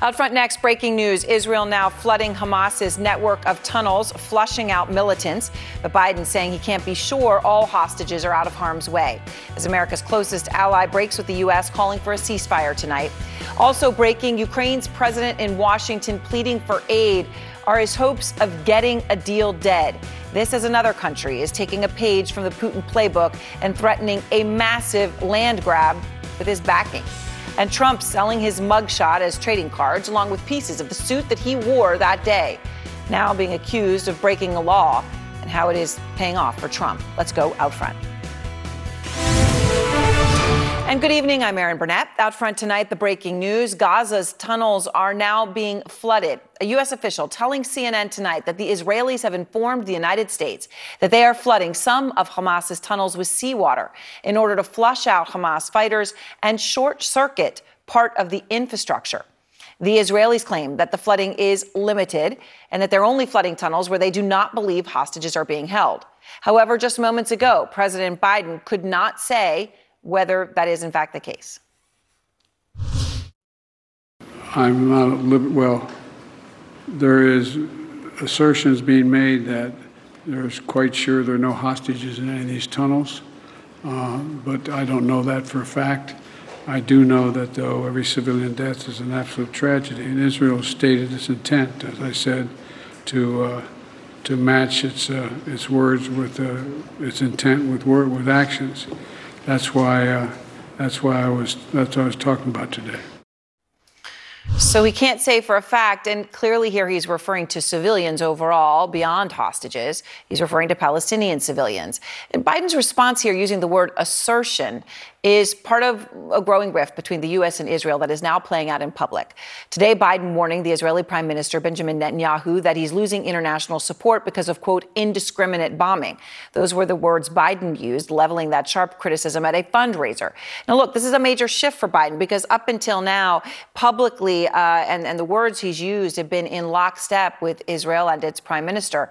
Out front next, breaking news. Israel now flooding Hamas's network of tunnels, flushing out militants. But Biden saying he can't be sure all hostages are out of harm's way. As America's closest ally breaks with the U.S., calling for a ceasefire tonight. Also breaking, Ukraine's president in Washington pleading for aid. Are his hopes of getting a deal dead? This, as another country, is taking a page from the Putin playbook and threatening a massive land grab with his backing and Trump selling his mugshot as trading cards along with pieces of the suit that he wore that day, now being accused of breaking a law and how it is paying off for Trump. Let's go out front. And good evening, I'm Erin Burnett. Out front tonight, the breaking news Gaza's tunnels are now being flooded. A U.S. official telling CNN tonight that the Israelis have informed the United States that they are flooding some of Hamas's tunnels with seawater in order to flush out Hamas fighters and short circuit part of the infrastructure. The Israelis claim that the flooding is limited and that they're only flooding tunnels where they do not believe hostages are being held. However, just moments ago, President Biden could not say whether that is in fact the case. I'm not well. There is assertions being made that there's quite sure there are no hostages in any of these tunnels, uh, but I don't know that for a fact. I do know that though every civilian death is an absolute tragedy, and Israel stated its intent, as I said, to uh, to match its uh, its words with uh, its intent with word with actions. That's why, uh, that's why I was, that's what I was talking about today. So he can't say for a fact, and clearly here he's referring to civilians overall, beyond hostages. He's referring to Palestinian civilians. And Biden's response here, using the word assertion, is part of a growing rift between the U.S. and Israel that is now playing out in public. Today, Biden warning the Israeli Prime Minister Benjamin Netanyahu that he's losing international support because of, quote, indiscriminate bombing. Those were the words Biden used, leveling that sharp criticism at a fundraiser. Now, look, this is a major shift for Biden because up until now, publicly, uh, and, and the words he's used have been in lockstep with Israel and its prime minister.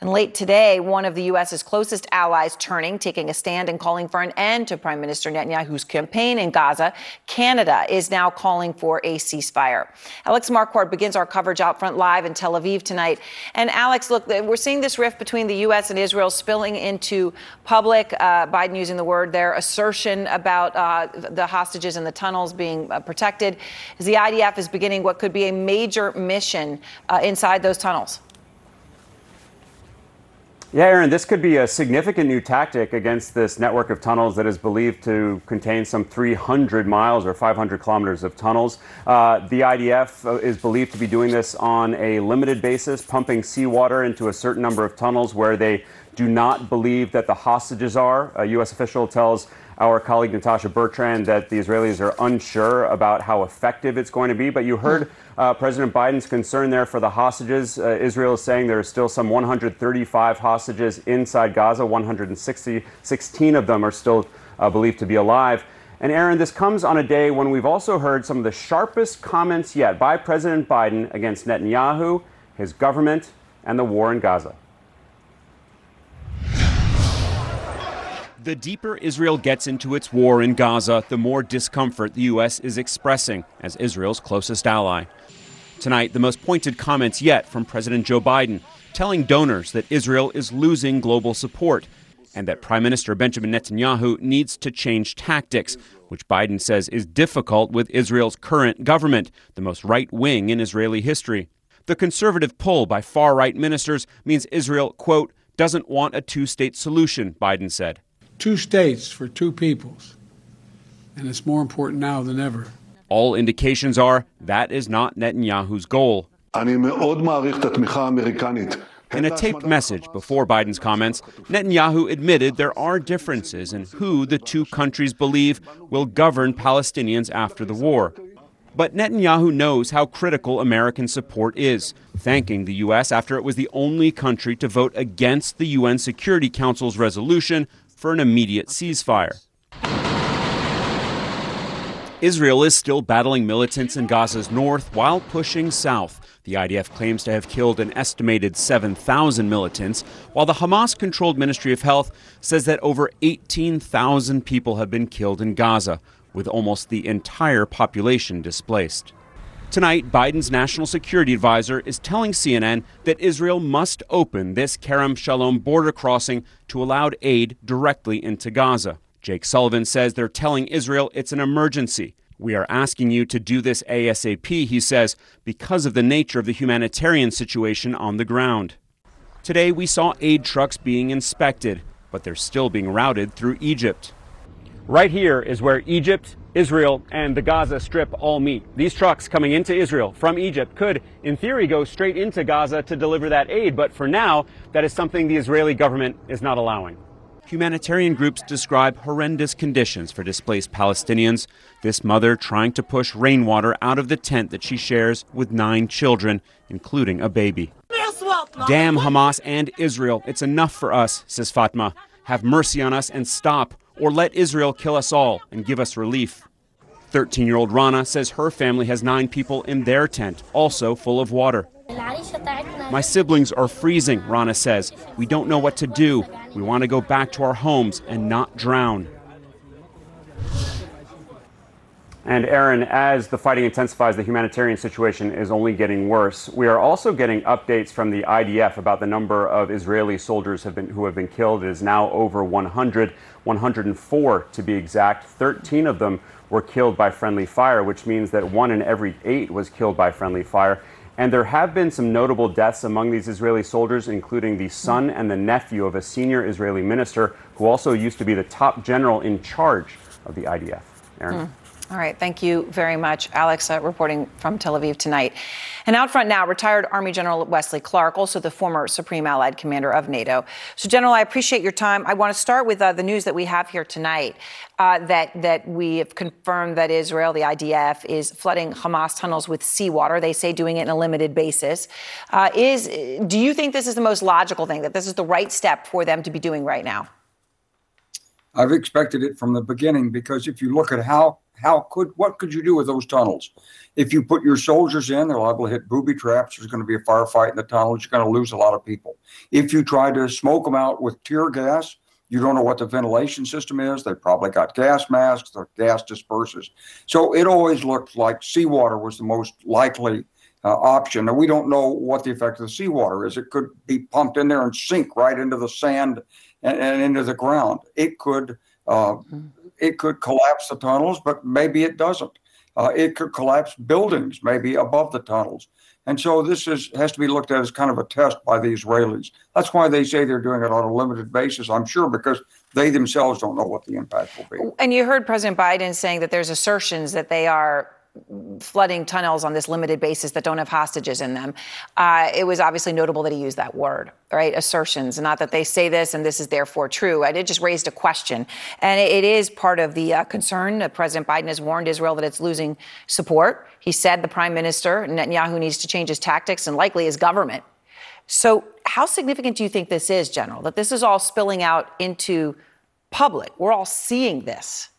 And late today, one of the U.S.'s closest allies turning, taking a stand and calling for an end to Prime Minister Netanyahu's campaign in Gaza. Canada is now calling for a ceasefire. Alex Marquardt begins our coverage out front live in Tel Aviv tonight. And Alex, look, we're seeing this rift between the U.S. and Israel spilling into public. Uh, Biden using the word there, assertion about uh, the hostages in the tunnels being uh, protected. As the IDF is beginning what could be a major mission uh, inside those tunnels. Yeah, Erin, this could be a significant new tactic against this network of tunnels that is believed to contain some 300 miles or 500 kilometers of tunnels. Uh, the IDF uh, is believed to be doing this on a limited basis, pumping seawater into a certain number of tunnels where they do not believe that the hostages are. A U.S. official tells our colleague Natasha Bertrand that the Israelis are unsure about how effective it's going to be. But you heard uh, President Biden's concern there for the hostages. Uh, Israel is saying there are still some 135 hostages inside Gaza. 160, 16 of them are still uh, believed to be alive. And Erin, this comes on a day when we've also heard some of the sharpest comments yet by President Biden against Netanyahu, his government, and the war in Gaza. The deeper Israel gets into its war in Gaza, the more discomfort the U.S. is expressing as Israel's closest ally. Tonight, the most pointed comments yet from President Joe Biden, telling donors that Israel is losing global support and that Prime Minister Benjamin Netanyahu needs to change tactics, which Biden says is difficult with Israel's current government, the most right wing in Israeli history. The conservative pull by far right ministers means Israel, quote, doesn't want a two state solution, Biden said. Two states for two peoples. And it's more important now than ever. All indications are that is not Netanyahu's goal. In a taped message before Biden's comments, Netanyahu admitted there are differences in who the two countries believe will govern Palestinians after the war. But Netanyahu knows how critical American support is, thanking the U.S. after it was the only country to vote against the UN Security Council's resolution for an immediate ceasefire. Israel is still battling militants in Gaza's north while pushing south. The IDF claims to have killed an estimated 7,000 militants, while the Hamas controlled Ministry of Health says that over 18,000 people have been killed in Gaza, with almost the entire population displaced. Tonight, Biden's national security advisor is telling CNN that Israel must open this Kerem Shalom border crossing to allow aid directly into Gaza. Jake Sullivan says they're telling Israel it's an emergency. We are asking you to do this ASAP, he says, because of the nature of the humanitarian situation on the ground. Today, we saw aid trucks being inspected, but they're still being routed through Egypt. Right here is where Egypt, Israel, and the Gaza Strip all meet. These trucks coming into Israel from Egypt could, in theory, go straight into Gaza to deliver that aid, but for now, that is something the Israeli government is not allowing. Humanitarian groups describe horrendous conditions for displaced Palestinians. This mother trying to push rainwater out of the tent that she shares with nine children, including a baby. Damn Hamas and Israel. It's enough for us, says Fatma. Have mercy on us and stop, or let Israel kill us all and give us relief. 13 year old Rana says her family has nine people in their tent, also full of water. My siblings are freezing, Rana says. We don't know what to do. We want to go back to our homes and not drown. And Erin, as the fighting intensifies, the humanitarian situation is only getting worse. We are also getting updates from the IDF about the number of Israeli soldiers have been, who have been killed. It is now over 100, 104 to be exact. 13 of them were killed by friendly fire, which means that one in every eight was killed by friendly fire. And there have been some notable deaths among these Israeli soldiers, including the son and the nephew of a senior Israeli minister who also used to be the top general in charge of the IDF. Erin? Mm. All right, thank you very much, Alex, uh, reporting from Tel Aviv tonight. And out front now, retired Army General Wesley Clark, also the former Supreme Allied Commander of NATO. So, General, I appreciate your time. I want to start with uh, the news that we have here tonight uh, that that we have confirmed that Israel, the IDF, is flooding Hamas tunnels with seawater. They say doing it in a limited basis. Uh, is do you think this is the most logical thing? That this is the right step for them to be doing right now? I've expected it from the beginning because if you look at how how could what could you do with those tunnels? If you put your soldiers in, they're liable to hit booby traps. There's going to be a firefight in the tunnels. You're going to lose a lot of people. If you try to smoke them out with tear gas, you don't know what the ventilation system is. They probably got gas masks. The gas disperses. So it always looked like seawater was the most likely uh, option. Now we don't know what the effect of the seawater is. It could be pumped in there and sink right into the sand and, and into the ground. It could. Uh, mm-hmm it could collapse the tunnels, but maybe it doesn't. Uh, it could collapse buildings, maybe above the tunnels. And so this is has to be looked at as kind of a test by the Israelis. That's why they say they're doing it on a limited basis, I'm sure, because they themselves don't know what the impact will be. And you heard President Biden saying that there's assertions that they are flooding tunnels on this limited basis that don't have hostages in them. Uh, it was obviously notable that he used that word, right? Assertions, not that they say this and this is therefore true. It just raised a question, and it, is part of the uh, concern that President Biden has warned Israel that it's losing support. He said the prime minister Netanyahu needs to change his tactics and likely his government. So, how significant do you think this is, General? That this is all spilling out into public? We're all seeing this.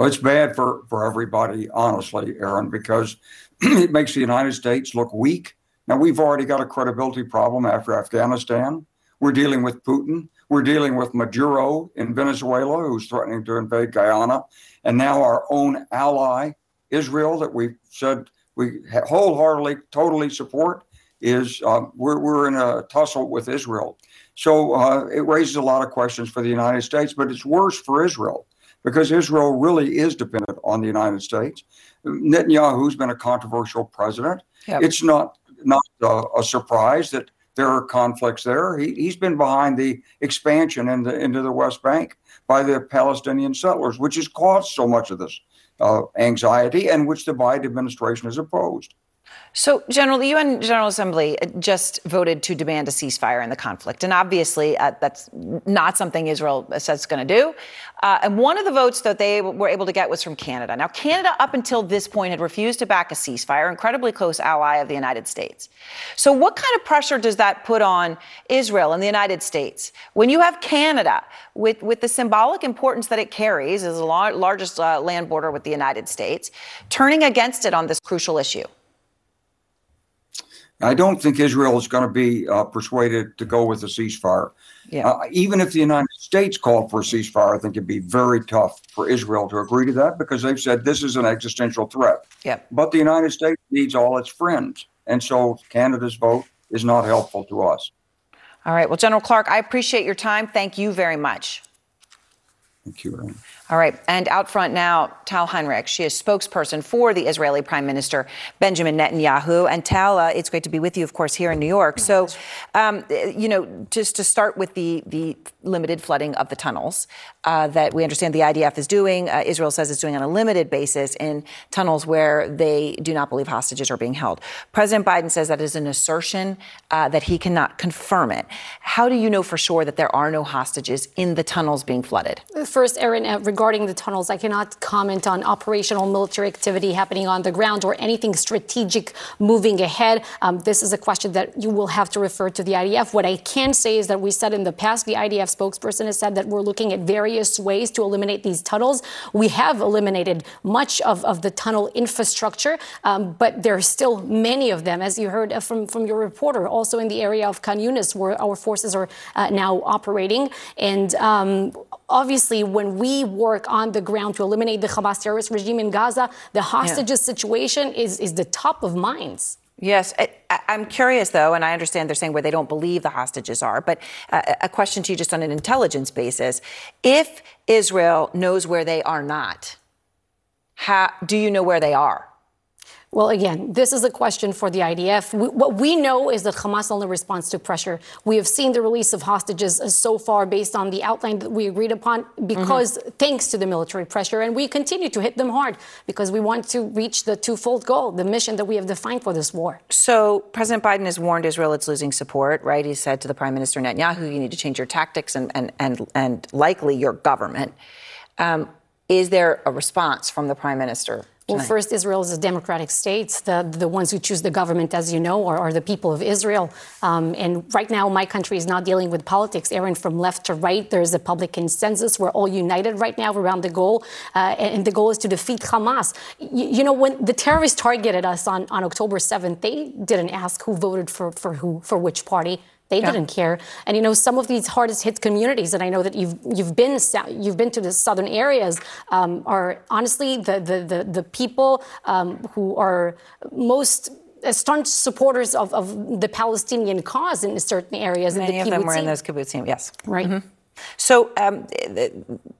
Well, it's bad for, for everybody, honestly, Erin, because it makes the United States look weak. Now, we've already got a credibility problem after Afghanistan. We're dealing with Putin. We're dealing with Maduro in Venezuela, who's threatening to invade Guyana. And now our own ally, Israel, that we said we wholeheartedly, totally support, is uh, we're, we're in a tussle with Israel. So uh, it raises a lot of questions for the United States, but it's worse for Israel because Israel really is dependent on the United States. Netanyahu's been a controversial president. Yep. It's not not a, a, surprise that there are conflicts there. He, has been behind the expansion into, into the West Bank by the Palestinian settlers, which has caused so much of this uh, anxiety and which the Biden administration has opposed. So, General, the UN General Assembly just voted to demand a ceasefire in the conflict. And obviously, uh, that's not something Israel says it's going to do. Uh, and one of the votes that they were able to get was from Canada. Now, Canada, up until this point, had refused to back a ceasefire, incredibly close ally of the United States. So, what kind of pressure does that put on Israel and the United States when you have Canada, with, with the symbolic importance that it carries as the largest uh, land border with the United States, turning against it on this crucial issue? I don't think Israel is going to be uh, persuaded to go with a ceasefire. Yeah. Uh, even if the United States called for a ceasefire, I think it'd be very tough for Israel to agree to that because they've said this is an existential threat. Yeah. But the United States needs all its friends. And so Canada's vote is not helpful to us. All right. Well, General Clark, I appreciate your time. Thank you very much. Thank you, Erin. All right. And out front now, Tal Heinrich. She is spokesperson for the Israeli Prime Minister Benjamin Netanyahu. And Tal, uh, it's great to be with you, of course, here in New York. So, um, you know, just to start with the, the limited flooding of the tunnels uh, that we understand the IDF is doing, uh, Israel says it's doing on a limited basis in tunnels where they do not believe hostages are being held. President Biden says that is an assertion uh, that he cannot confirm it. How do you know for sure that there are no hostages in the tunnels being flooded? First, Erin, uh, regarding the tunnels, I cannot comment on operational military activity happening on the ground or anything strategic moving ahead. Um, this is a question that you will have to refer to the IDF. What I can say is that we said in the past, the IDF spokesperson has said that we're looking at various ways to eliminate these tunnels. We have eliminated much of, of the tunnel infrastructure, um, but there are still many of them, as you heard uh, from, from your reporter, also in the area of Khan Yunis, where our forces are uh, now operating. And um, obviously, when we work on the ground to eliminate the Hamas terrorist regime in Gaza, the hostages yeah. situation is, is the top of minds. Yes, I, am curious though, and I understand they're saying where they don't believe the hostages are, but uh, a question to you just on an intelligence basis. If Israel knows where they are not, how, do you know where they are? Well, again, this is a question for the IDF. We, what we know is that Hamas only responds to pressure. We have seen the release of hostages so far based on the outline that we agreed upon because mm-hmm. thanks to the military pressure. And we continue to hit them hard because we want to reach the twofold goal, the mission that we have defined for this war. So President Biden has warned Israel it's losing support, right? He said to the Prime Minister Netanyahu, you need to change your tactics and, and, and, and likely your government. Um, is there a response from the Prime Minister well, first, Israel is a democratic state. The, the ones who choose the government, as you know, are, are the people of Israel. Um, and right now, my country is not dealing with politics. Erin, from left to right, there's a public consensus. We're all united right now around the goal. Uh, and the goal is to defeat Hamas. You, you, know, when the terrorists targeted us on, on October 7th, they didn't ask who voted for, for who, for which party. They yeah. didn't care. And you know, some of these hardest hit communities, and I know that you've you've been you've been to the southern areas, um, are honestly the the the, the people um, who are most staunch supporters of, of the Palestinian cause in certain areas. Many in the of them were in those kibbutzim, yes. Right. Mm-hmm. So, um,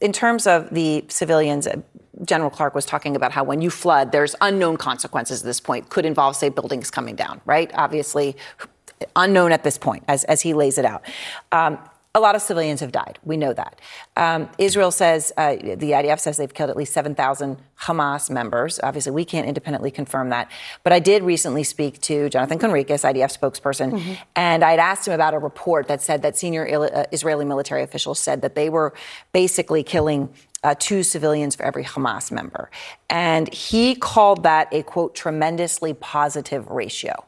in terms of the civilians, uh, General Clark was talking about how when you flood, there's unknown consequences at this point. Could involve, say, buildings coming down, right? Obviously, unknown at this point, as, as he lays it out. Um, a lot of civilians have died. We know that. Um, Israel says, uh, the IDF says they've killed at least 7,000 Hamas members. Obviously, we can't independently confirm that. But I did recently speak to Jonathan Conricus, IDF spokesperson, mm-hmm. and I'd asked him about a report that said that senior uh, Israeli military officials said that they were basically killing uh, two civilians for every Hamas member. And he called that a, quote, tremendously positive ratio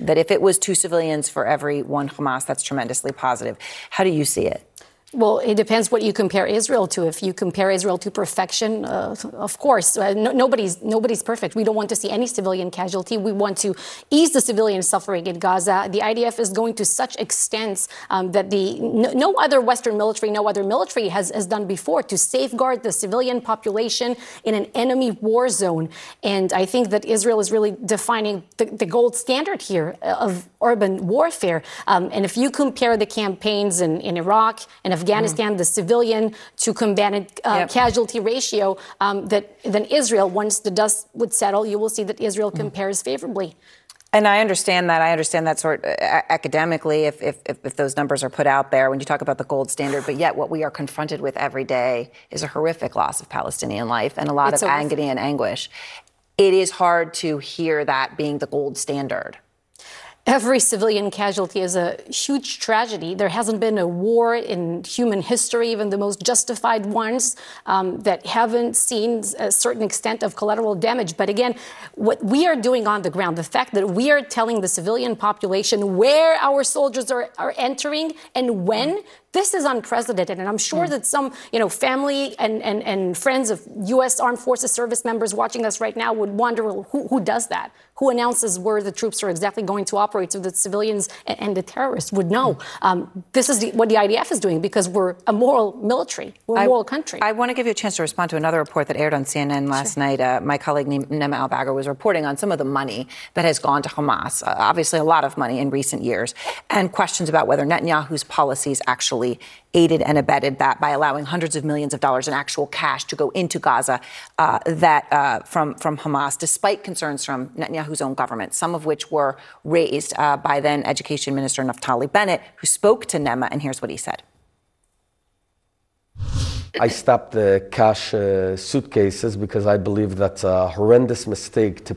that if it was two civilians for every one Hamas, that's tremendously positive. How do you see it? Well, it depends what you compare Israel to. If you compare Israel to perfection, uh, of course, uh, no, nobody's nobody's perfect. We don't want to see any civilian casualty. We want to ease the civilian suffering in Gaza. The IDF is going to such extents um, that the no, no, other Western military, no other military has, has done before to safeguard the civilian population in an enemy war zone. And I think that Israel is really defining the, the gold standard here of urban warfare. Um, and if you compare the campaigns in, in Iraq and Afghanistan, mm. the civilian to combatant uh, yep. casualty ratio, um, that then Israel, once the dust would settle, you will see that Israel mm. compares favorably. And I understand that. I understand that sort uh, academically if, if, if, those numbers are put out there when you talk about the gold standard. But yet, what we are confronted with every day is a horrific loss of Palestinian life and a lot it's of agony and anguish. It is hard to hear that being the gold standard. Every civilian casualty is a huge tragedy. There hasn't been a war in human history, even the most justified ones, um, that haven't seen a certain extent of collateral damage. But again, what we are doing on the ground, the fact that we are telling the civilian population where our soldiers are, are entering and when, this is unprecedented. And I'm sure mm. that some, you know, family and, and, and friends of U.S. Armed Forces service members watching us right now would wonder who, who does that? Who announces where the troops are exactly going to operate so that civilians and, and the terrorists would know? Mm. Um, this is the, what the IDF is doing because we're a moral military. We're a moral country. I want to give you a chance to respond to another report that aired on CNN last sure. night. Uh, my colleague Nima Elbagir was reporting on some of the money that has gone to Hamas. Uh, obviously, a lot of money in recent years, and questions about whether Netanyahu's policies actually aided and abetted that by allowing hundreds of millions of dollars in actual cash to go into Gaza uh, that uh, from from Hamas, despite concerns from Netanyahu's own government, some of which were raised uh, by then Education Minister Naftali Bennett, who spoke to Nima, and here's what he said. I stopped the cash uh, suitcases because I believe that's a horrendous mistake to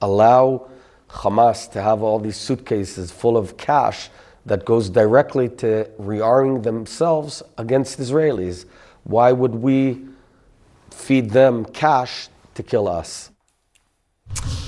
allow Hamas to have all these suitcases full of cash that goes directly to rearming themselves against Israelis. Why would we feed them cash to kill us?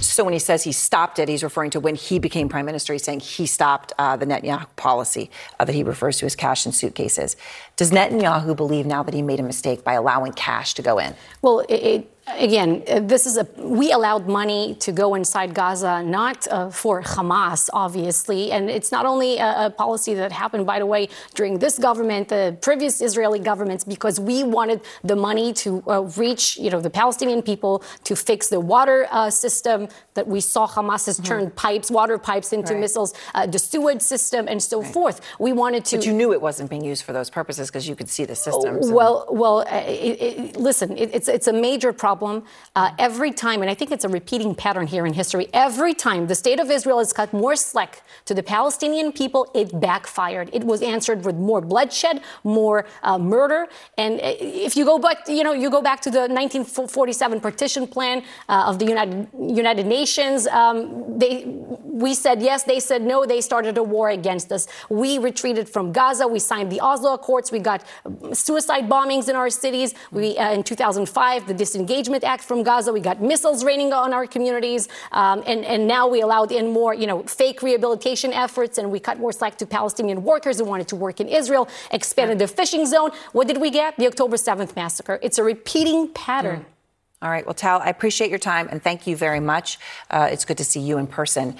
So when he says he stopped it, he's referring to when he became prime minister. He's saying he stopped uh, the Netanyahu policy uh, that he refers to as cash in suitcases. Does Netanyahu believe now that he made a mistake by allowing cash to go in? Well, it, it again, this is a we allowed money to go inside Gaza not uh, for Hamas, obviously, and it's not only a, a, policy that happened, by the way, during this government, the previous Israeli governments, because we wanted the money to uh, reach, you know, the Palestinian people to fix the water uh, system that we saw Hamas has mm-hmm. turned pipes, water pipes into right. missiles, uh, the sewage system, and so right. forth. We wanted to. But you knew it wasn't being used for those purposes because you could see the systems. well, well, uh, it, it, listen, it, it's it's a major problem problem uh, every time, and I think it's a repeating pattern here in history. Every time the state of Israel has cut more slack to the Palestinian people, it backfired. It was answered with more bloodshed, more uh, murder. And uh, if you go back, you know, you go back to the 1947 partition plan uh, of the United United Nations. Um, they, we said yes, they said no. They started a war against us. We retreated from Gaza. We signed the Oslo Accords. We got suicide bombings in our cities. We uh, in 2005 the disengagement Engagement Act from Gaza. We got missiles raining on our communities. Um, and, and now we allowed in more, you know, fake rehabilitation efforts and we cut more slack to Palestinian workers who wanted to work in Israel, expanded the fishing zone. What did we get? The October 7th massacre. It's a repeating pattern. Mm. All right. Well, Tal, I appreciate your time and thank you very much. Uh, it's good to see you in person.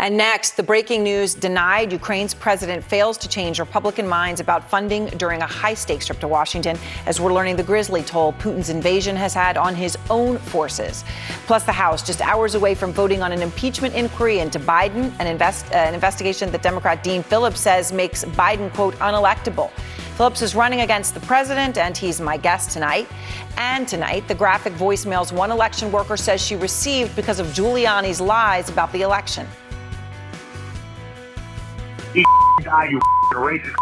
And next, the breaking news denied Ukraine's president fails to change Republican minds about funding during a high stakes trip to Washington, as we're learning the grisly toll Putin's invasion has had on his own forces. Plus, the House just hours away from voting on an impeachment inquiry into Biden, an, invest, uh, an investigation that Democrat Dean Phillips says makes Biden, quote, unelectable. Phillips is running against the president, and he's my guest tonight. And tonight, the graphic voicemails one election worker says she received because of Giuliani's lies about the election.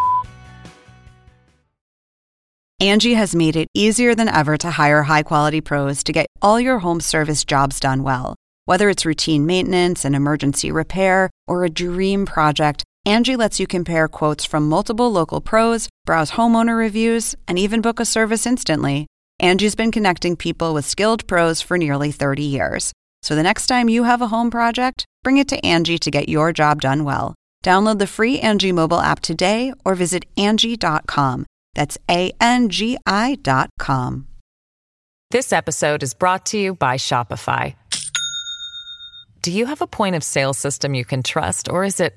Angie has made it easier than ever to hire high quality pros to get all your home service jobs done well. Whether it's routine maintenance, and emergency repair, or a dream project, Angie lets you compare quotes from multiple local pros, browse homeowner reviews, and even book a service instantly. Angie's been connecting people with skilled pros for nearly 30 years. So the next time you have a home project, bring it to Angie to get your job done well. Download the free Angie mobile app today or visit Angie.com. That's A N G I.com. This episode is brought to you by Shopify. Do you have a point of sale system you can trust, or is it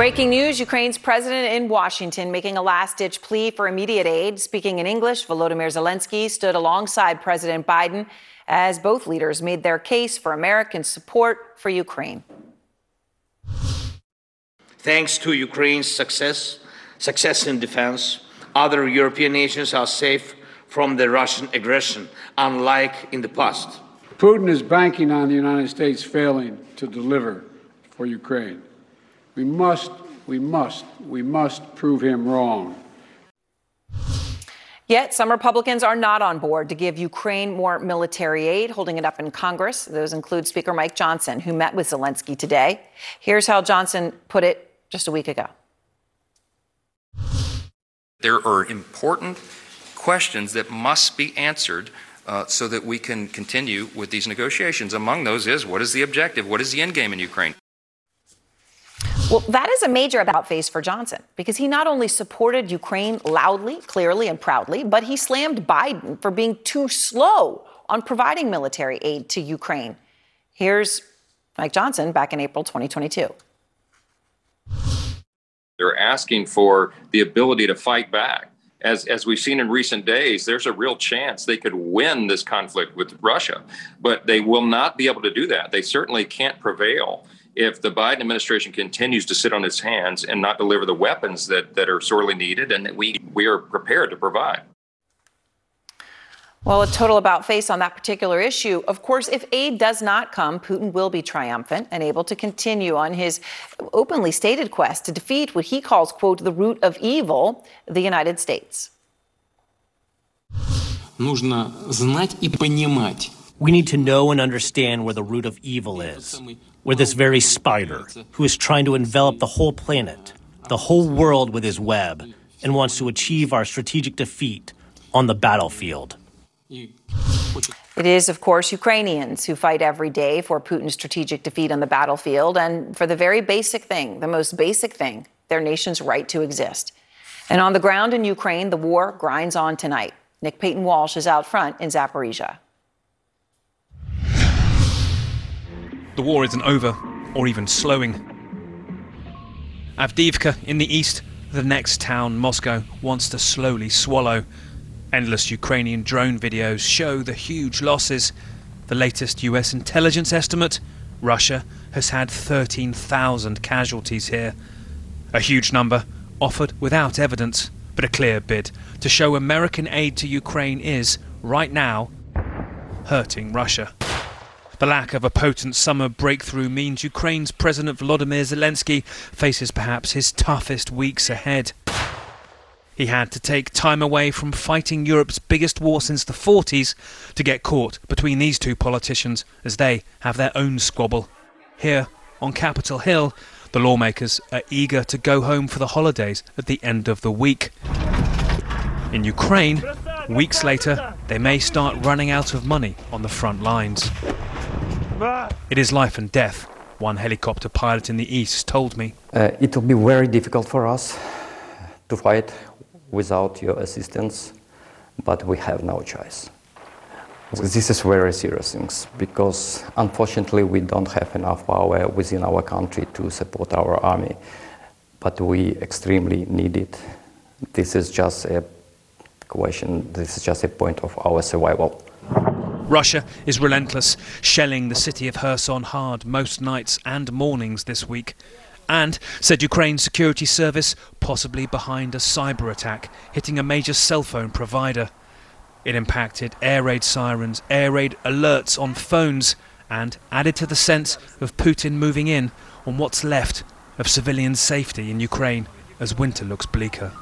Breaking news Ukraine's president in Washington making a last ditch plea for immediate aid. Speaking in English, Volodymyr Zelensky stood alongside President Biden as both leaders made their case for American support for Ukraine. Thanks to Ukraine's success, success in defense, other European nations are safe from the Russian aggression, unlike in the past. Putin is banking on the United States failing to deliver for Ukraine. We must, we must, we must prove him wrong. Yet some Republicans are not on board to give Ukraine more military aid, holding it up in Congress. Those include Speaker Mike Johnson, who met with Zelensky today. Here's how Johnson put it just a week ago. There are important questions that must be answered uh, so that we can continue with these negotiations. Among those is what is the objective? What is the end game in Ukraine? Well, that is a major about face for Johnson because he not only supported Ukraine loudly, clearly, and proudly, but he slammed Biden for being too slow on providing military aid to Ukraine. Here's Mike Johnson back in April 2022. They're asking for the ability to fight back. As, as we've seen in recent days, there's a real chance they could win this conflict with Russia, but they will not be able to do that. They certainly can't prevail if the Biden administration continues to sit on its hands and not deliver the weapons that, that are sorely needed and that we, we are prepared to provide. Well, a total about face on that particular issue. Of course, if aid does not come, Putin will be triumphant and able to continue on his openly stated quest to defeat what he calls, quote, the root of evil, the United States. Нужно знать и понимать. We need to know and understand where the root of evil is. Where this very spider, who is trying to envelop the whole planet, the whole world with his web, and wants to achieve our strategic defeat on the battlefield. It is, of course, Ukrainians who fight every day for Putin's strategic defeat on the battlefield and for the very basic thing, the most basic thing, their nation's right to exist. And on the ground in Ukraine, the war grinds on tonight. Nick Paton Walsh is out front in Zaporizhia. The war isn't over, or even slowing. Avdiivka in the east, the next town Moscow wants to slowly swallow. Endless Ukrainian drone videos show the huge losses. The latest US intelligence estimate Russia has had 13,000 casualties here. A huge number, offered without evidence, but a clear bid to show American aid to Ukraine is, right now, hurting Russia. The lack of a potent summer breakthrough means Ukraine's President Volodymyr Zelensky faces perhaps his toughest weeks ahead. He had to take time away from fighting Europe's biggest war since the 40s to get caught between these two politicians as they have their own squabble. Here, on Capitol Hill, the lawmakers are eager to go home for the holidays at the end of the week. In Ukraine, weeks later, they may start running out of money on the front lines. It is life and death, one helicopter pilot in the east told me. Uh, it will be very difficult for us to fight without your assistance, but we have no choice. This is very serious things because unfortunately we don't have enough power within our country to support our army, but we extremely need it. This is just a question, this is just a point of our survival. Russia is relentless, shelling the city of Kherson hard most nights and mornings this week and, said Ukraine's security service, possibly behind a cyber attack hitting a major cell phone provider. It impacted air raid sirens, air raid alerts on phones, and added to the sense of Putin moving in on what's left of civilian safety in Ukraine as winter looks bleaker.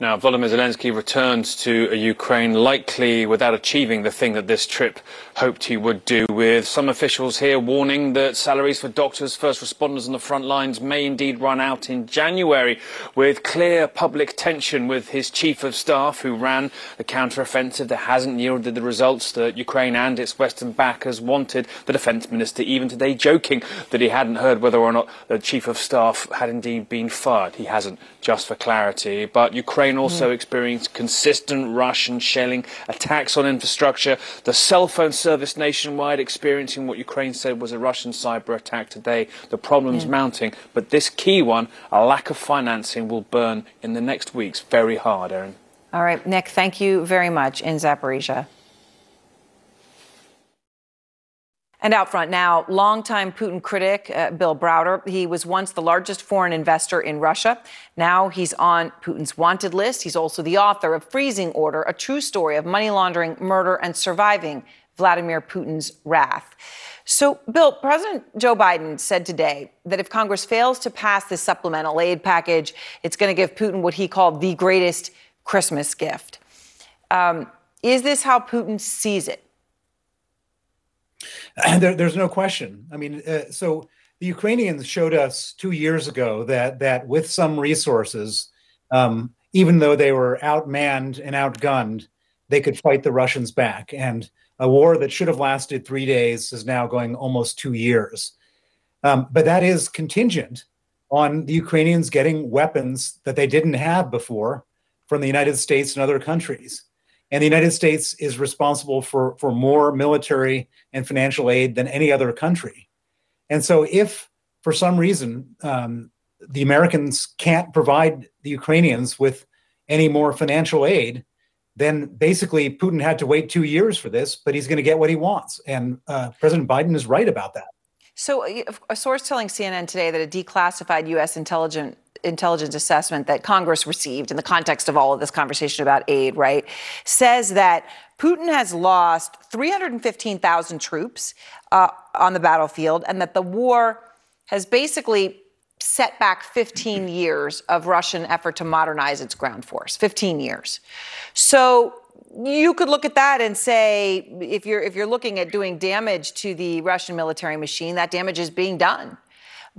Now, Volodymyr Zelensky returns to Ukraine likely without achieving the thing that this trip hoped he would do, with some officials here warning that salaries for doctors, first responders on the front lines may indeed run out in January, with clear public tension with his chief of staff who ran the counter-offensive that hasn't yielded the results that Ukraine and its Western backers wanted. The defence minister even today joking that he hadn't heard whether or not the chief of staff had indeed been fired. He hasn't, just for clarity. But Ukraine Ukraine also experienced consistent Russian shelling, attacks on infrastructure, the cell phone service nationwide experiencing what Ukraine said was a Russian cyber attack today. The problem's Yeah. mounting, but this key one, a lack of financing, will burn in the next weeks very hard, Erin. All right, Nick, thank you very much in Zaporizhia. And out front now, longtime Putin critic uh, Bill Browder. He was once the largest foreign investor in Russia. Now he's on Putin's wanted list. He's also the author of Freezing Order, a true story of money laundering, murder, and surviving Vladimir Putin's wrath. So, Bill, President Joe Biden said today that if Congress fails to pass this supplemental aid package, it's going to give Putin what he called the greatest Christmas gift. Um, is this how Putin sees it? there, there's no question. I mean, uh, so the Ukrainians showed us two years ago that that with some resources, um, even though they were outmanned and outgunned, they could fight the Russians back. And a war that should have lasted three days is now going almost two years. Um, but that is contingent on the Ukrainians getting weapons that they didn't have before from the United States and other countries. And the United States is responsible for, for more military and financial aid than any other country. And so, if for some reason um, the Americans can't provide the Ukrainians with any more financial aid, then basically Putin had to wait two years for this, but he's going to get what he wants. And uh, President Biden is right about that. So, a a source telling CNN today that a declassified U.S. intelligence intelligence assessment that Congress received in the context of all of this conversation about aid, right, says that Putin has lost 315,000 troops uh, on the battlefield, and that the war has basically set back 15 years of Russian effort to modernize its ground force. 15 years. So you could look at that and say if you're if you're looking at doing damage to the Russian military machine, that damage is being done.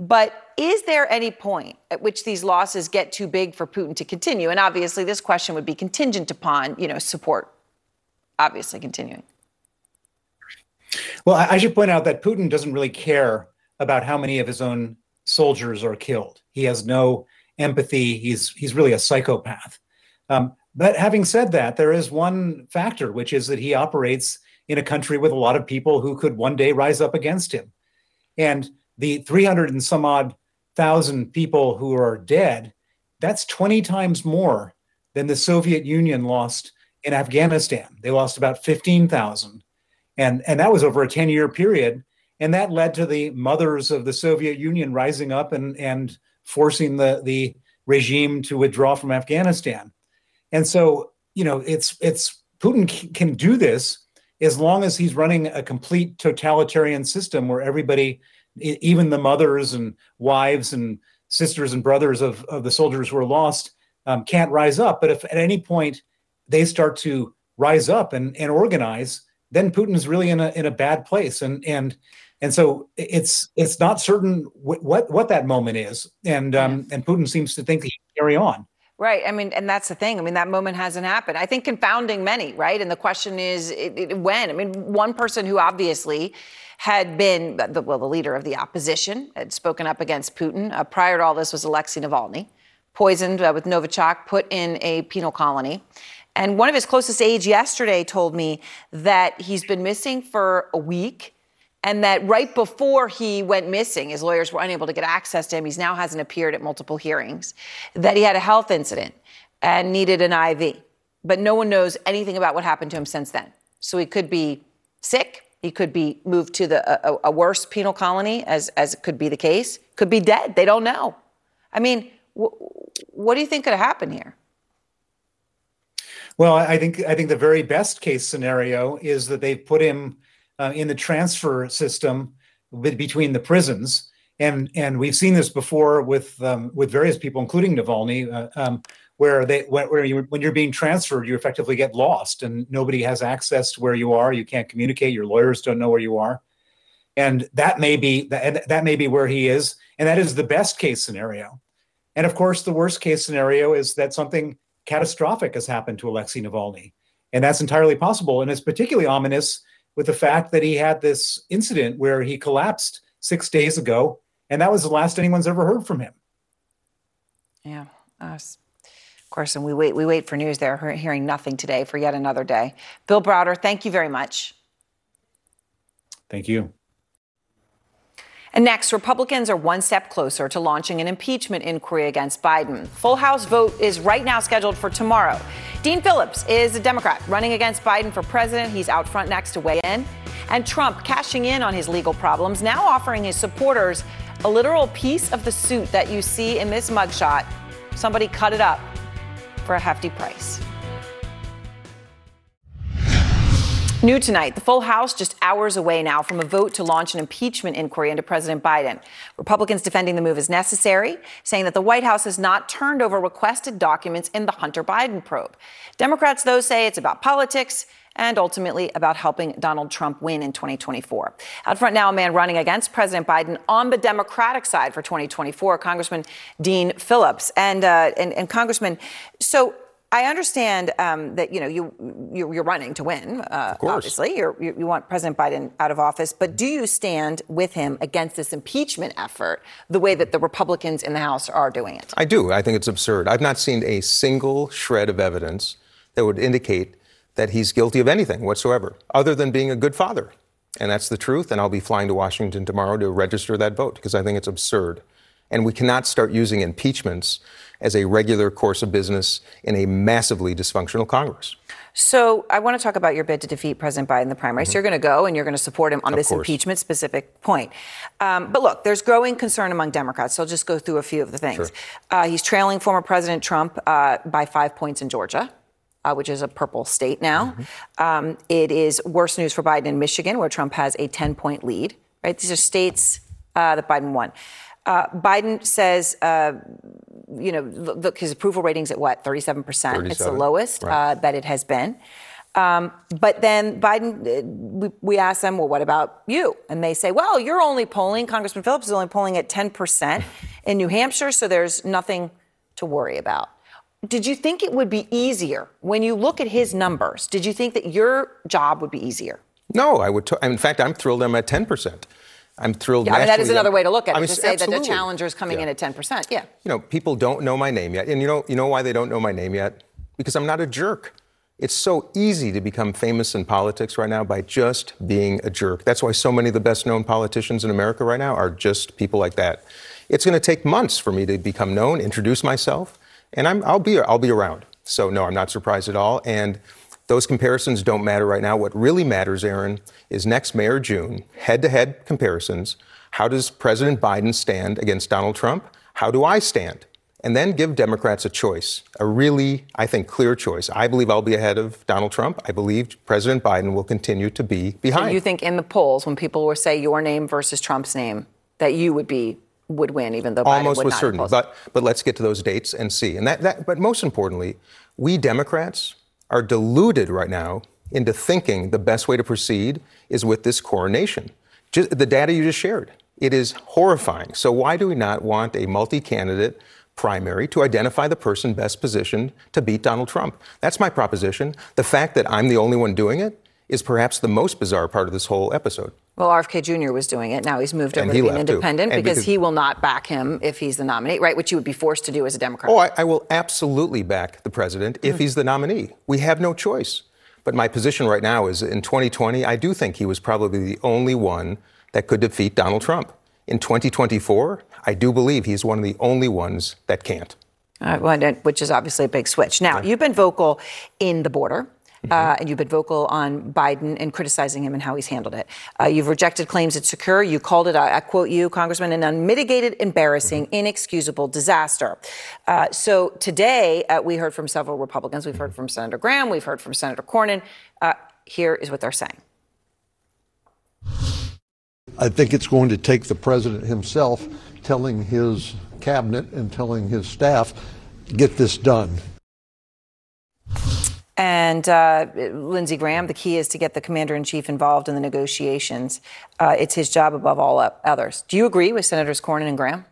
But is there any point at which these losses get too big for Putin to continue? And obviously, this question would be contingent upon, you know, support, obviously continuing. Well, I should point out that Putin doesn't really care about how many of his own soldiers are killed. He has no empathy. He's he's really a psychopath. Um, but having said that, there is one factor, which is that he operates in a country with a lot of people who could one day rise up against him. And the 300 and some odd thousand people who are dead, that's 20 times more than the Soviet Union lost in Afghanistan. They lost about 15,000. And, and that was over a 10 year period. And that led to the mothers of the Soviet Union rising up and, and forcing the, the regime to withdraw from Afghanistan. And so, you know, it's it's Putin can do this as long as he's running a complete totalitarian system where everybody, even the mothers and wives and sisters and brothers of, of the soldiers who are lost, um, can't rise up. But if at any point they start to rise up and, and organize, then Putin's really in a in a bad place. And and and so it's it's not certain wh- what what that moment is. And um, and Putin seems to think he can carry on. Right. I mean, and that's the thing. I mean, that moment hasn't happened. I think confounding many, right? And the question is it, it, when. I mean, one person who obviously had been, well, the leader of the opposition, had spoken up against Putin. Uh, prior to all this was Alexei Navalny, poisoned uh, with Novichok, put in a penal colony. And one of his closest aides yesterday told me that he's been missing for a week and that right before he went missing, his lawyers were unable to get access to him. He's now hasn't appeared at multiple hearings. That he had a health incident and needed an IV, but no one knows anything about what happened to him since then. So he could be sick. He could be moved to the a, a worse penal colony, as as could be the case. Could be dead. They don't know. I mean, wh- what do you think could happen here? Well, I think I think the very best case scenario is that they've put him uh, in the transfer system between the prisons, and and we've seen this before with um, with various people, including Navalny, uh, um, where they where you when you're being transferred, you effectively get lost, and nobody has access to where you are. You can't communicate. Your lawyers don't know where you are, and that may be that that may be where he is, and that is the best case scenario. And of course, the worst case scenario is that something catastrophic has happened to Alexei Navalny. And that's entirely possible. And it's particularly ominous with the fact that he had this incident where he collapsed six days ago. And that was the last anyone's ever heard from him. Yeah. Uh, Of course, and we wait, we wait for news there, hearing nothing today for yet another day. Bill Browder, thank you very much. Thank you. And next, Republicans are one step closer to launching an impeachment inquiry against Biden. Full House vote is right now scheduled for tomorrow. Dean Phillips is a Democrat running against Biden for president. He's out front next to weigh in. And Trump cashing in on his legal problems, now offering his supporters a literal piece of the suit that you see in this mugshot. Somebody cut it up for a hefty price. New tonight, the full House just hours away now from a vote to launch an impeachment inquiry into President Biden. Republicans defending the move as necessary, saying that the White House has not turned over requested documents in the Hunter Biden probe. Democrats, though, say it's about politics and ultimately about helping Donald Trump win in 2024. Out front now, a man running against President Biden on the Democratic side for 2024, Congressman Dean Phillips. And, uh, and, and Congressman, so I understand um, that you know you you're, running to win. Uh, obviously, you're, you you want President Biden out of office, but do you stand with him against this impeachment effort the way that the Republicans in the House are doing it? I do. I think it's absurd. I've not seen a single shred of evidence that would indicate that he's guilty of anything whatsoever, other than being a good father. And that's the truth. And I'll be flying to Washington tomorrow to register that vote because I think it's absurd. And we cannot start using impeachments as a regular course of business in a massively dysfunctional Congress. So I want to talk about your bid to defeat President Biden in the primary. Mm-hmm. So you're going to go and you're going to support him on of this course. impeachment specific point. Um, but look, there's growing concern among Democrats. So I'll just go through a few of the things. Sure. Uh, he's trailing former President Trump uh, by five points in Georgia. Uh, which is a purple state now. Mm-hmm. Um, it is worse news for Biden in Michigan, where Trump has a 10 point lead. Right? These are states uh, that Biden won. Uh, Biden says, uh, you know, look, his approval rating's at what, 37%? 37, it's the lowest right. uh, that it has been. Um, but then Biden, uh, we, we ask them, well, what about you? And they say, well, you're only polling, Congressman Phillips is only polling at 10% in New Hampshire, so there's nothing to worry about. Did you think it would be easier when you look at his numbers? Did you think that your job would be easier? No, I would. T- in fact, I'm thrilled I'm at 10%. I'm thrilled. Yeah, I mean, that is another way to look at it. I mean, to say absolutely. that the challenger is coming yeah. in at 10%. Yeah. You know, people don't know my name yet. And you know, you know why they don't know my name yet? Because I'm not a jerk. It's so easy to become famous in politics right now by just being a jerk. That's why so many of the best known politicians in America right now are just people like that. It's going to take months for me to become known, introduce myself, and I'm, I'll be I'll be around. So no, I'm not surprised at all. And those comparisons don't matter right now. What really matters, Erin, is next May or June, head-to-head comparisons. How does President Biden stand against Donald Trump? How do I stand? And then give Democrats a choice, a really, I think, clear choice. I believe I'll be ahead of Donald Trump. I believe President Biden will continue to be behind. So you think in the polls, when people will say your name versus Trump's name, that you would be would win, even though Biden almost would with not certainty. But but let's get to those dates and see. And that, that but most importantly, we Democrats are deluded right now into thinking the best way to proceed is with this coronation. Just, the data you just shared, it is horrifying. So why do we not want a multi-candidate primary to identify the person best positioned to beat Donald Trump? That's my proposition. The fact that I'm the only one doing it is perhaps the most bizarre part of this whole episode. Well, RFK Jr. was doing it. Now he's moved over he to being independent because, because- he will not back him if he's the nominee, right? Which you would be forced to do as a Democrat. Oh, I, I will absolutely back the president if hmm. he's the nominee. We have no choice. But my position right now is in 2020, I do think he was probably the only one that could defeat Donald Trump. In 2024, I do believe he's one of the only ones that can't. Well, which is obviously a big switch. Now, you've been vocal in the border. Uh, and you've been vocal on Biden and criticizing him and how he's handled it. Uh, you've rejected claims it's secure. You called it, I, I quote you, Congressman, an unmitigated, embarrassing, inexcusable disaster. Uh, so today, uh, we heard from several Republicans. We've heard from Senator Graham. We've heard from Senator Cornyn. Uh, here is what they're saying. I think it's going to take the president himself telling his cabinet and telling his staff, get this done. And uh, Lindsey Graham, the key is to get the commander in chief involved in the negotiations. Uh, it's his job above all others. Do you agree with Senators Cornyn and Graham?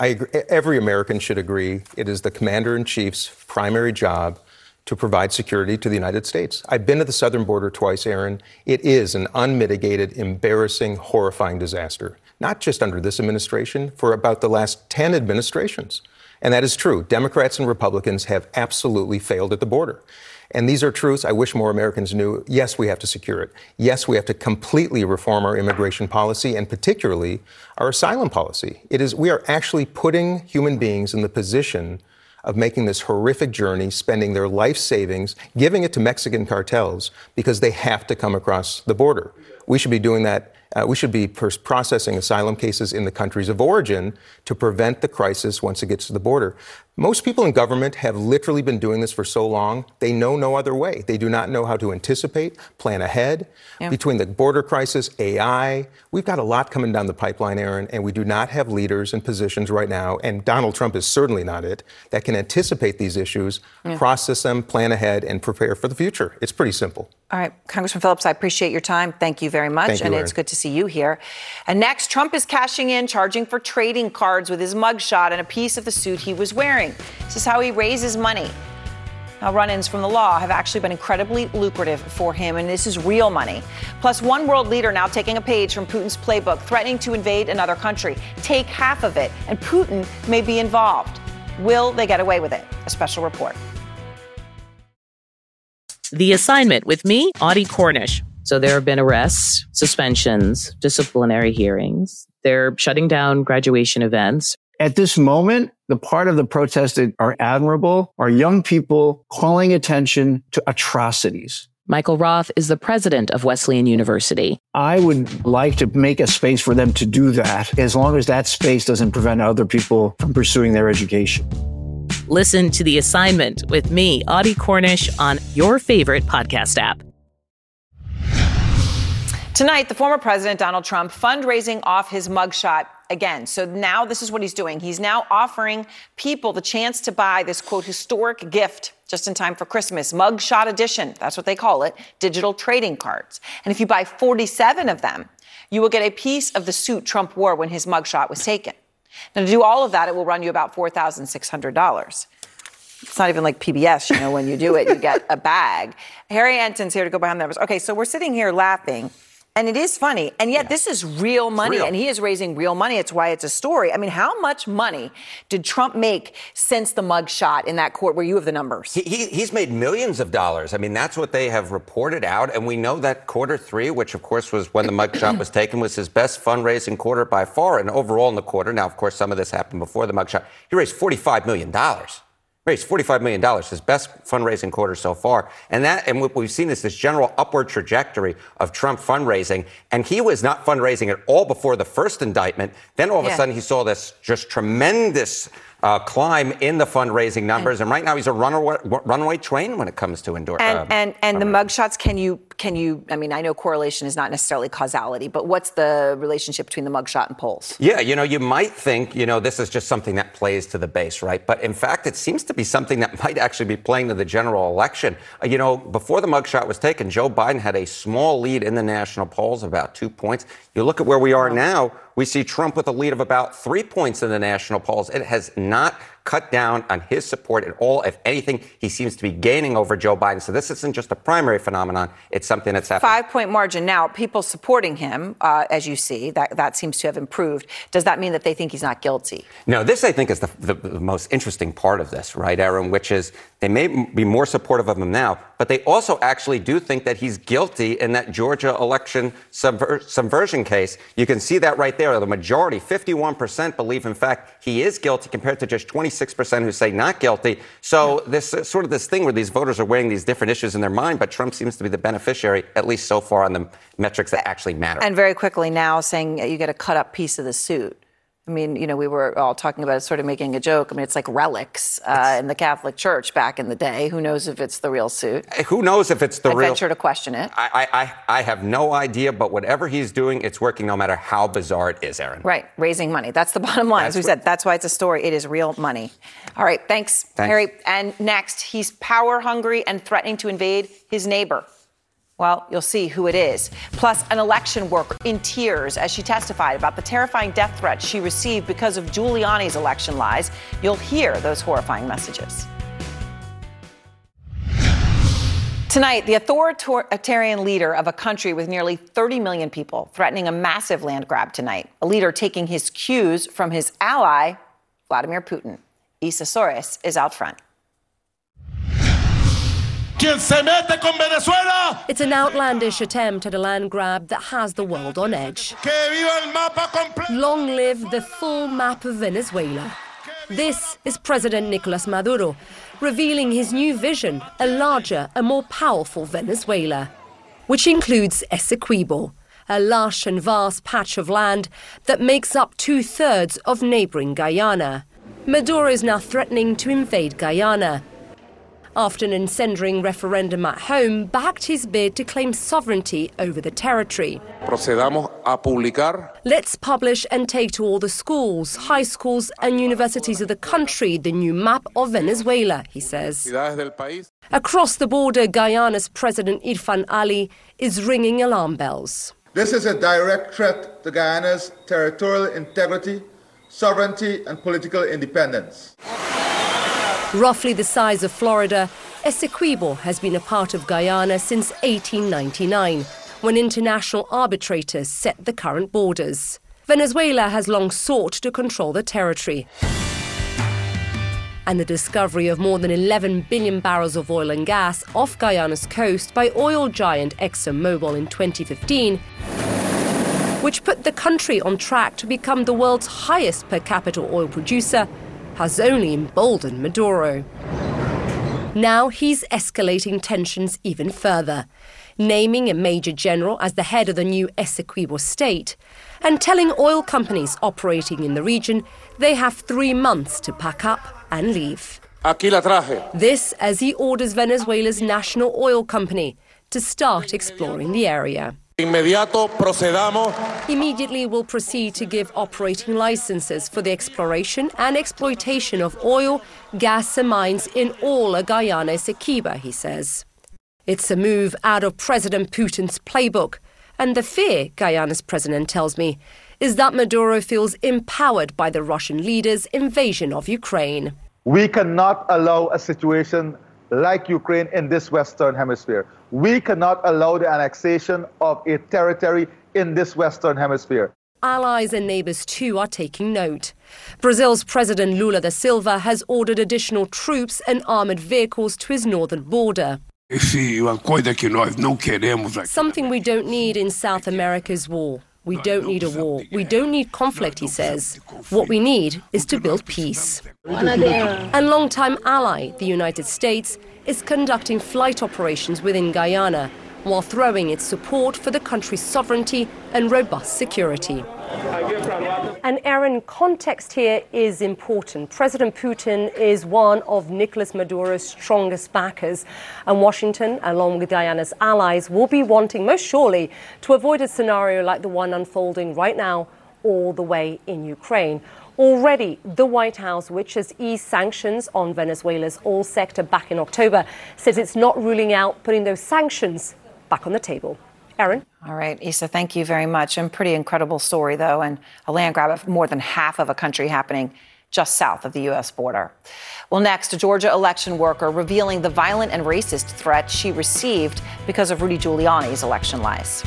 I agree. Every American should agree it is the commander in chief's primary job to provide security to the United States. I've been to the southern border twice, Erin. It is an unmitigated, embarrassing, horrifying disaster, not just under this administration, for about the last 10 administrations. And that is true. Democrats and Republicans have absolutely failed at the border. And these are truths I wish more Americans knew. Yes, we have to secure it. Yes, we have to completely reform our immigration policy and particularly our asylum policy. It is we are actually putting human beings in the position of making this horrific journey, spending their life savings, giving it to Mexican cartels because they have to come across the border. We should be doing that. Uh, we should be processing asylum cases in the countries of origin to prevent the crisis once it gets to the border. Most people in government have literally been doing this for so long, they know no other way. They do not know how to anticipate, plan ahead. Yeah. Between the border crisis, AI, we've got a lot coming down the pipeline, Erin, and we do not have leaders in positions right now, and Donald Trump is certainly not it, that can anticipate these issues, yeah. process them, plan ahead, and prepare for the future. It's pretty simple. All right, Congressman Phillips, I appreciate your time. Thank you very much. You, and Erin. it's good to see you here. And next, Trump is cashing in, charging for trading cards with his mugshot and a piece of the suit he was wearing. This is how he raises money. Now, run ins from the law have actually been incredibly lucrative for him, and this is real money. Plus, one world leader now taking a page from Putin's playbook, threatening to invade another country. Take half of it, and Putin may be involved. Will they get away with it? A special report. The assignment with me, Audie Cornish. So there have been arrests, suspensions, disciplinary hearings. They're shutting down graduation events. At this moment, the part of the protest that are admirable are young people calling attention to atrocities. Michael Roth is the president of Wesleyan University. I would like to make a space for them to do that as long as that space doesn't prevent other people from pursuing their education. Listen to The Assignment with me, Audie Cornish, on your favorite podcast app. Tonight, the former president, Donald Trump, fundraising off his mugshot again. So now this is what he's doing. He's now offering people the chance to buy this quote historic gift just in time for Christmas, mugshot edition. That's what they call it, digital trading cards. And if you buy 47 of them, you will get a piece of the suit Trump wore when his mugshot was taken. Now, to do all of that, it will run you about $4,600. It's not even like PBS, you know, when you do it, you get a bag. Harry Enten's here to go behind the numbers. Okay, so we're sitting here laughing and it is funny. And yet, yeah. this is real money. Real. And he is raising real money. It's why it's a story. I mean, how much money did Trump make since the mug shot in that court where you have the numbers? He, he, he's made millions of dollars. I mean, that's what they have reported out. And we know that quarter three, which of course was when the mug shot was taken, was his best fundraising quarter by far. And overall in the quarter, now, of course, some of this happened before the mug shot, he raised $45 million raised $45 million, his best fundraising quarter so far. And that, and what we've seen is this general upward trajectory of Trump fundraising. And he was not fundraising at all before the first indictment. Then all of yeah. a sudden he saw this just tremendous uh, climb in the fundraising numbers, and, and, right now he's a runaway, runaway train when it comes to endorse. And um, and, and the mugshots, can you can you? I mean, I know correlation is not necessarily causality, but what's the relationship between the mugshot and polls? Yeah, you know, you might think you know this is just something that plays to the base, right? But in fact, it seems to be something that might actually be playing to the general election. Uh, you know, before the mugshot was taken, Joe Biden had a small lead in the national polls, about two points. You look at where we are now we see Trump with a lead of about three points in the national polls. It has not cut down on his support at all. If anything, he seems to be gaining over Joe Biden. So this isn't just a primary phenomenon; it's something that's happening. Five point margin now. People supporting him, uh, as you see, that that seems to have improved. Does that mean that they think he's not guilty? No. This, I think, is the, the, the most interesting part of this, right, Erin? Which is they may be more supportive of him now, but they also actually do think that he's guilty in that Georgia election subver- subversion case. You can see that right there. The majority, 51%, believe, in fact, he is guilty compared to just 26% who say not guilty. So this uh, sort of this thing where these voters are weighing these different issues in their mind, but Trump seems to be the beneficiary, at least so far on the metrics that actually matter. And very quickly now saying you get a cut up piece of the suit. I mean, you know, we were all talking about it, sort of making a joke. I mean, it's like relics uh, in the Catholic Church back in the day. Who knows if it's the real suit? Who knows if it's the I real? venture to question it. I, I, I have no idea, but whatever he's doing, it's working no matter how bizarre it is, Erin. Right, raising money. That's the bottom line. That's As we said, that's why it's a story. It is real money. All right, thanks, thanks, Harry. And next, he's power hungry and threatening to invade his neighbor. Well, you'll see who it is. Plus, an election worker in tears as she testified about the terrifying death threats she received because of Giuliani's election lies. You'll hear those horrifying messages. Tonight, the authoritarian leader of a country with nearly 30 million people threatening a massive land grab tonight. A leader taking his cues from his ally, Vladimir Putin. Isa Soares is out front. It's an outlandish attempt at a land grab that has the world on edge. Long live the full map of Venezuela. This is President Nicolas Maduro, revealing his new vision, a larger and more powerful Venezuela, which includes Essequibo, a lush and vast patch of land that makes up two thirds of neighboring Guyana. Maduro is now threatening to invade Guyana. After an incendiary referendum at home backed his bid to claim sovereignty over the territory. Procedamos a publicar Let's publish and take to all the schools, high schools, and universities of the country the new map of Venezuela, he says. ciudades del país. Across the border, Guyana's President Irfaan Ali is ringing alarm bells. This is a direct threat to Guyana's territorial integrity, sovereignty, and political independence. Roughly the size of Florida, Essequibo has been a part of Guyana since 1899, when international arbitrators set the current borders. Venezuela has long sought to control the territory. And the discovery of more than 11 billion barrels of oil and gas off Guyana's coast by oil giant ExxonMobil in 2015 which put the country on track to become the world's highest per capita oil producer, has only emboldened Maduro. Now he's escalating tensions even further, naming a major general as the head of the new Essequibo state, and telling oil companies operating in the region they have three months to pack up and leave. Aquí la traje. This as he orders Venezuela's national oil company to start exploring the area. Inmediato procedamos Immediately will proceed to give operating licenses for the exploration and exploitation of oil, gas, and mines in all of Guyana Essequiba, he says. It's a move out of President Putin's playbook, and the fear, Guyana's president tells me, is that Maduro feels empowered by the Russian leader's invasion of Ukraine. We cannot allow a situation like Ukraine in this Western Hemisphere. We cannot allow the annexation of a territory in this Western Hemisphere. Allies and neighbors too are taking note. Brazil's President Lula da Silva has ordered additional troops and armored vehicles to his northern border. Sim, uma coisa que nós não queremos aqui. Something we don't need in South America's war. We don't need a war. We don't need conflict, he says. What we need is to build peace. And longtime ally, the United States, is conducting flight operations within Guyana while throwing its support for the country's sovereignty and robust security. And Erin, context here is important. President Putin is one of Nicolas Maduro's strongest backers, and Washington, along with Guyana's allies, will be wanting, most surely, to avoid a scenario like the one unfolding right now all the way in Ukraine. Already, the White House, which has eased sanctions on Venezuela's oil sector back in October, says it's not ruling out putting those sanctions back on the table. Erin? All right, Isa, thank you very much. And pretty incredible story, though, and a land grab of more than half of a country happening just south of the U.S. border. Well, next, a Georgia election worker revealing the violent and racist threat she received because of Rudy Giuliani's election lies.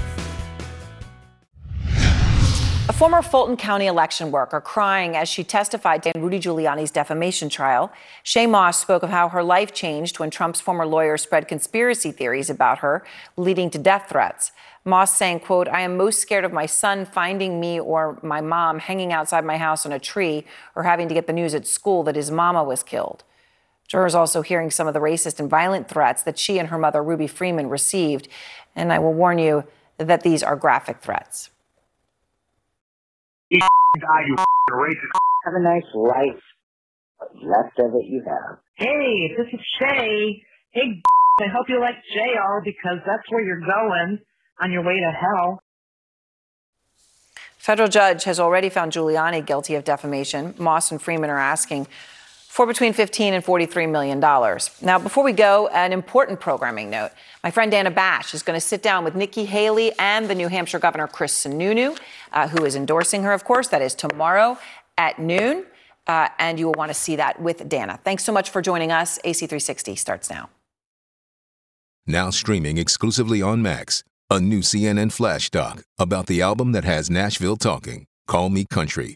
Former Fulton County election worker crying as she testified in Rudy Giuliani's defamation trial. Shaye Moss spoke of how her life changed when Trump's former lawyer spread conspiracy theories about her, leading to death threats. Moss saying, quote, I am most scared of my son finding me or my mom hanging outside my house on a tree or having to get the news at school that his mama was killed. Jurors also hearing some of the racist and violent threats that she and her mother, Ruby Freeman, received. And I will warn you that these are graphic threats. You die, you racist. Have a nice life. What's left of it you have. Hey, this is Shay. Hey, I hope you like JR because that's where you're going on your way to hell. Federal judge has already found Giuliani guilty of defamation. Moss and Freeman are asking for between 15 and 43 million dollars. Now, before we go, an important programming note. My friend Dana Bash is going to sit down with Nikki Haley and the New Hampshire Governor Chris Sununu, uh, who is endorsing her, of course. That is tomorrow at noon, uh, and you will want to see that with Dana. Thanks so much for joining us. AC360 starts now. Now streaming exclusively on Max, a new CNN flash doc about the album that has Nashville talking. Call Me Country.